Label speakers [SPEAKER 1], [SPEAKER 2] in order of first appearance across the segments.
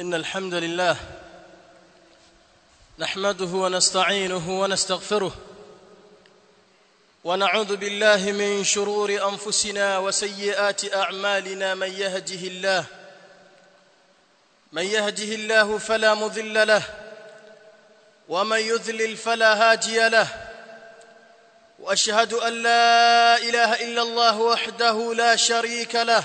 [SPEAKER 1] إن الحمد لله نحمده ونستعينه ونستغفره ونعوذ بالله من شرور أنفسنا وسيئات أعمالنا من يهده الله من يهده الله فلا مضل له ومن يذلل فلا هادي له وأشهد أن لا إله إلا الله وحده لا شريك له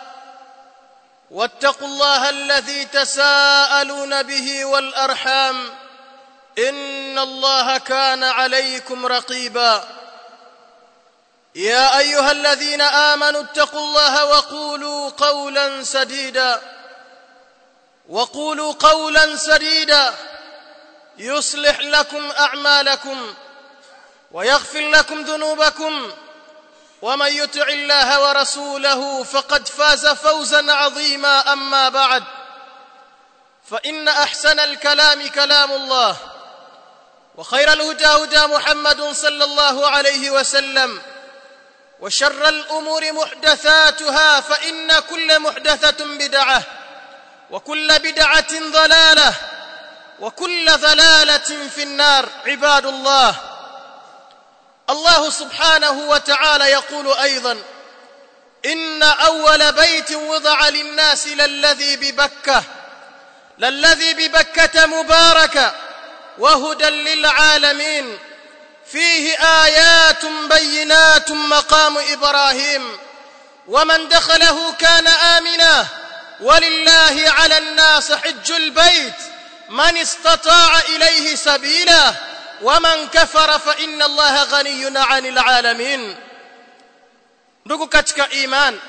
[SPEAKER 1] واتقوا الله الذي تساءلون به والأرحام إن الله كان عليكم رقيبا. يا أيها الذين آمنوا اتقوا الله وقولوا قولا سديدا. وقولوا قولا سديدا. يصلح لكم أعمالكم ويغفر لكم ذنوبكم. ومن يطع الله ورسوله فقد فاز فوزا عظيما أما بعد. فإن أحسن الكلام كلام الله وخير الهدى هدى محمد صلى الله عليه وسلم وشر الأمور محدثاتها فإن كل محدثة بدعة وكل بدعة ضلالة وكل ضلالة في النار عباد الله. الله سبحانه وتعالى يقول أيضا إن أول بيت وضع للناس للذي ببكة للذي ببكة مباركا وهدى للعالمين فيه آيات بينات مقام إبراهيم ومن دخله كان آمنا ولله على الناس حج البيت من استطاع إليه سبيلا ومن كفر فان الله غني عن العالمين ndugu katika iman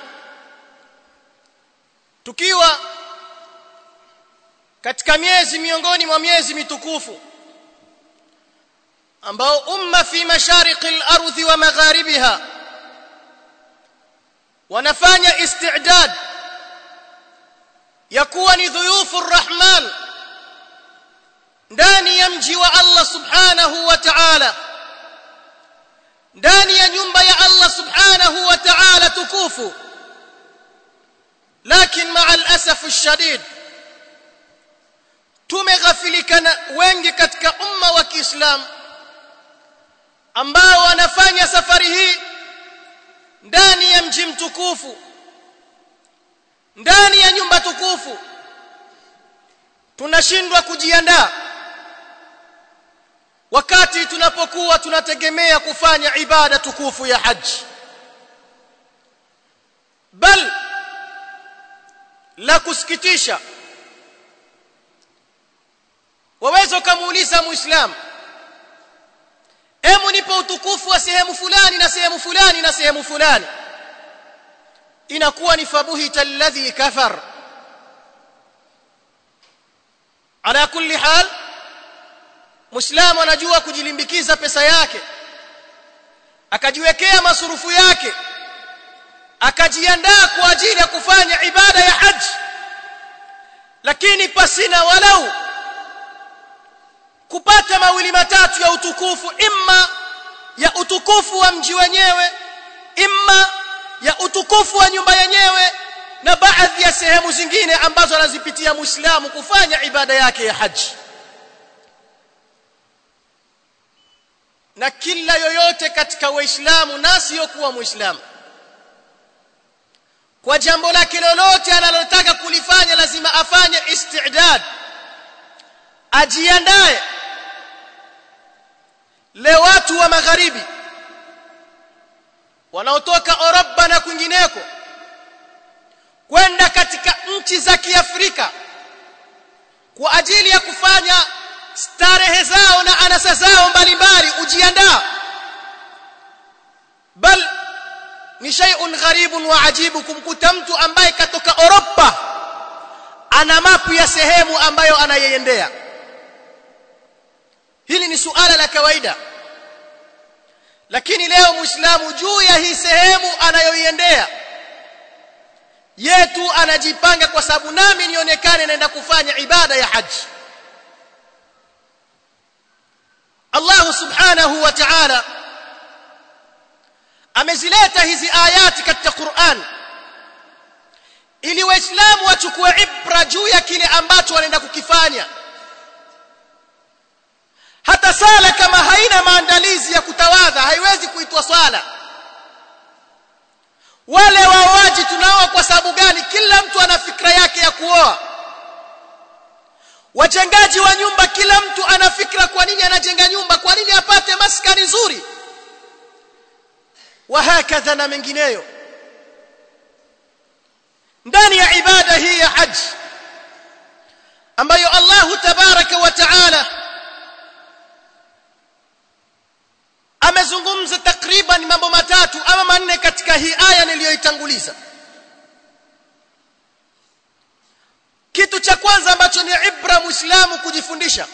[SPEAKER 1] tukiwa katika miezi miongoni mwa miezi mitukufu ambao umma fi mashariqi al-ardhi wa magharibiha wanafanya istidad ya kuwa ni dhuyufu rahman ndani ya mji wa Allah subhanahu wa ta'ala. Ndani ya nyumba ya Allah subhanahu wa ta'ala tukufu. Lakini maa al-asaf ash-shadid tumeghafilika wengi katika umma wa Kiislamu ambao wanafanya safari hii ndani ya mji mtukufu. Ndani ya nyumba tukufu. Tunashindwa kujiandaa wakati tunapokuwa tunategemea kufanya ibada tukufu ya haji. Bal la kusikitisha waweza ukamuuliza muislamu hemu nipo utukufu wa sehemu fulani na sehemu fulani na sehemu fulani. Inakuwa ni fabuhita alladhi kafar. Ala kulli hal muislamu anajua kujilimbikiza pesa yake akajiwekea masurufu yake akajiandaa kwa ajili ya kufanya ibada ya haji. Lakini pasina walau kupata mawili matatu ya utukufu imma ya utukufu wa mji wenyewe imma ya utukufu wa nyumba yenyewe na baadhi ya sehemu zingine ambazo anazipitia muislamu kufanya ibada yake ya haji na kila yoyote katika waislamu na siyokuwa muislamu. Kwa jambo lake lolote analotaka kulifanya lazima afanye istidad. Ajiandae. Leo watu wa magharibi wanaotoka Europa na kwingineko kwenda katika nchi za Kiafrika kwa ajili ya kufanya starehe zao na anasa zao ni shay'un gharibun wa ajibu kumkuta mtu ambaye katoka Europa ana mapu ya sehemu ambayo anayeiendea hili ni suala la kawaida. Lakini leo muislamu juu ya hii sehemu anayoiendea yetu anajipanga kwa sababu nami nionekane naenda kufanya ibada ya haji. Allah subhanahu wa ta'ala amezileta hizi ayati katika Qur'an. Ili waislamu wachukue ibra juu ya kile ambacho wanaenda kukifanya. Hata sala kama haina maandalizi ya kutawadha haiwezi kuitwa swala. Wale waoaji tunao kwa sababu gani? Kila mtu ana fikra yake ya kuoa. Wajengaji wa nyumba kila mtu ana fikra kwa nini anajenga nyumba kwa nini apate maskani nzuri wahakadha na mengineyo. Ndani ya ibada hii ya haji ambayo Allah tabaraka wa taala amezungumza takriban mambo matatu ama manne katika hii aya niliyoitanguliza. Kitu cha kwanza ambacho ni ibra muislamu kujifundisha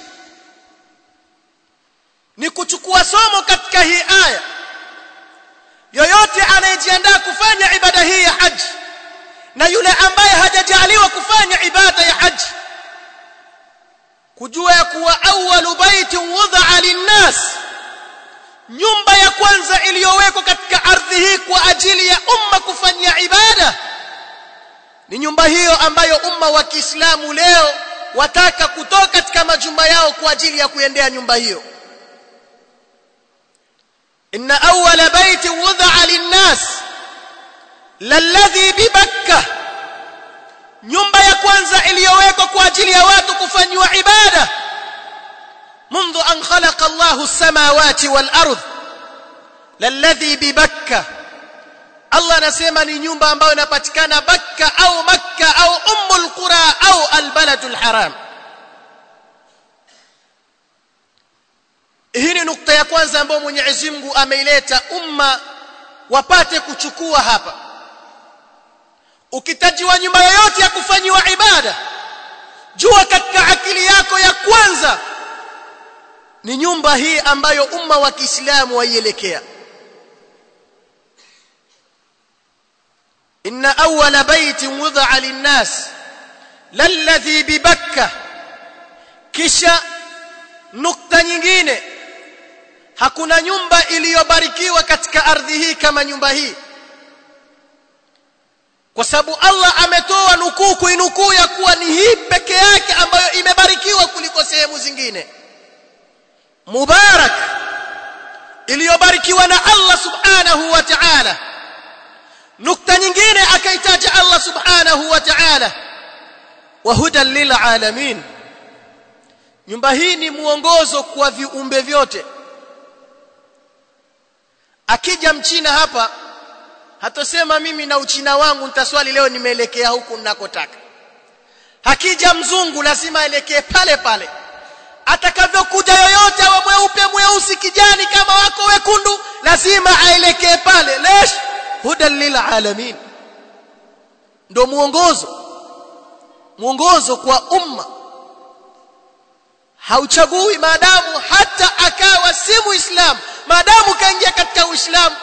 [SPEAKER 1] ni kuchukua somo katika hii aya yoyote anayejiandaa kufanya ibada hii ya haji na yule ambaye hajajaliwa kufanya ibada ya haji kujua ya kuwa awwalu baitin wudha'a linnas nyumba ya kwanza iliyowekwa katika ardhi hii kwa ajili ya umma kufanyia ibada ni nyumba hiyo ambayo umma wa Kiislamu leo wataka kutoka katika majumba yao kwa ajili ya kuendea nyumba hiyo inna awwala baiti wudha'a linnas lalladhi bibakkah nyumba ya kwanza iliyowekwa kwa ajili ya watu kufanywa ibada منذ أن خلق الله السماوات والأرض للذي ببكة الله نسمى ni nyumba ambayo inapatikana Bakka au Makka au Ummul Qura au Al-Baladul Haram hii ni nukta ya kwanza ambayo Mwenyezi Mungu ameileta umma wapate kuchukua hapa. Ukitajiwa nyumba yoyote ya kufanyiwa ibada jua katika akili yako ya kwanza ni nyumba hii ambayo umma wa Kiislamu waielekea. Inna awwala baitin wudha'a lin-nas lalladhi bibakka kisha nukta nyingine hakuna nyumba iliyobarikiwa katika ardhi hii kama nyumba hii. Kwa sababu Allah ametoa nukuu kuinukuu ya kuwa ni hii peke yake ambayo imebarikiwa kuliko sehemu zingine. Mubarak iliyobarikiwa na Allah subhanahu wa ta'ala. Nukta nyingine akaitaja Allah subhanahu wa ta'ala. Wa hudan lil alamin. Nyumba hii ni mwongozo kwa viumbe vyote akija mchina hapa hatosema mimi na uchina wangu nitaswali leo nimeelekea huku ninakotaka. Hakija mzungu lazima aelekee pale pale. Atakavyokuja yoyote awe mweupe mweusi kijani kama wako wekundu lazima aelekee pale. Lesh hudan lil alamin. Ndo muongozo muongozo kwa umma hauchagui maadamu hata akawa si muislamu. Maadamu kaingia katika uislamu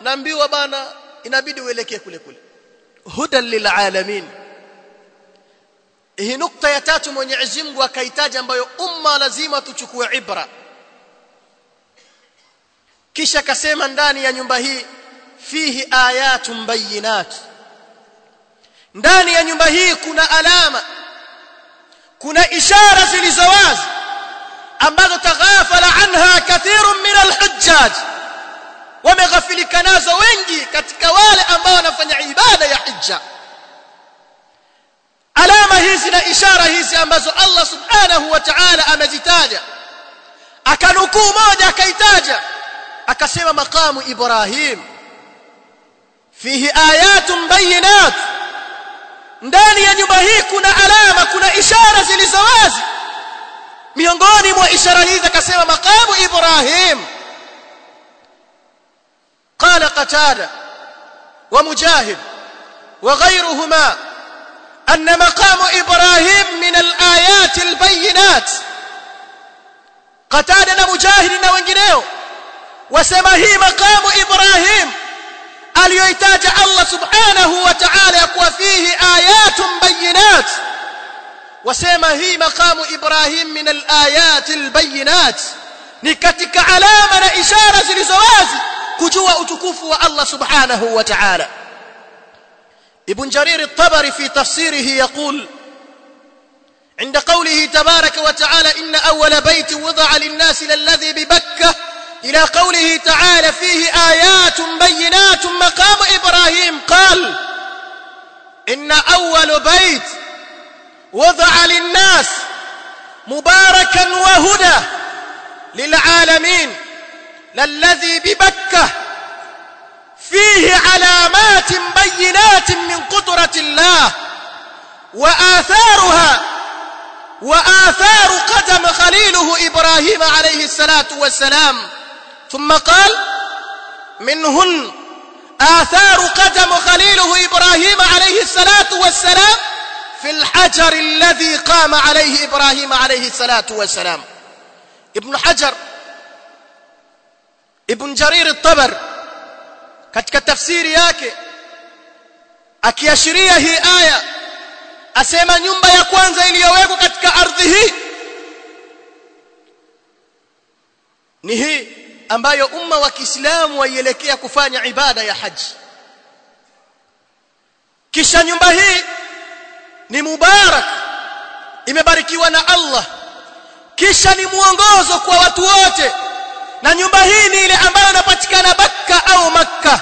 [SPEAKER 1] naambiwa bana inabidi uelekee kule kule. Hudan lilalamin hii nukta ya tatu Mwenyezi Mungu akaitaja ambayo umma lazima tuchukue ibra. Kisha akasema ndani ya nyumba hii fihi ayatun bayinat. Ndani ya nyumba hii kuna alama kuna ishara zilizowazi ambazo taghafala anha kathirun min alhujjaj. Wameghafilika nazo wengi katika wale ambao wanafanya ibada ya hija alama hizi na ishara hizi ambazo Allah subhanahu wa ta'ala amezitaja. Akanukuu moja akaitaja. Akasema maqamu Ibrahim. Fihi ayatun bayinat ndani ya nyumba hii kuna alama kuna ishara zilizo wazi miongoni mwa ishara hizi akasema maqamu Ibrahim قال قتادة ومجاهد وغيرهما أن مقام إبراهيم ibrahim min alayat albayinat qatada na mujahid na wengineo wasema hii makamu ibrahim aliyoitaja Allah subhanahu wa ta'ala ya kuwa fihi ayatun bayinat wasema hii makamu ibrahim min alayat albayinat ni katika alama na ishara zilizo wazi kujua utukufu wa Allah subhanahu wa ta'ala ابن جرير الطبري في تفسيره يقول عند قوله تبارك وتعالى إن أول بيت وضع للناس للذي ببكة إلى قوله تعالى فيه آيات بينات مقام إبراهيم قال إن أول بيت وضع للناس مباركا وهدى للعالمين للذي ببكة فيه علامات بينات من قدرة الله وآثارها وآثار قدم خليله إبراهيم عليه الصلاة والسلام. ثم قال منهن آثار قدم خليله إبراهيم عليه الصلاة والسلام في الحجر الذي قام عليه إبراهيم عليه الصلاة والسلام. ابن حجر ابن جرير الطبر katika tafsiri yake akiashiria hii aya asema nyumba ya kwanza iliyowekwa hii ni hii ambayo umma wa Kiislamu waielekea kufanya ibada ya haji. Kisha nyumba hii ni mubarak imebarikiwa na Allah. Kisha ni mwongozo kwa watu wote. Na nyumba hii ni ile ambayo inapatikana Bakka au Makka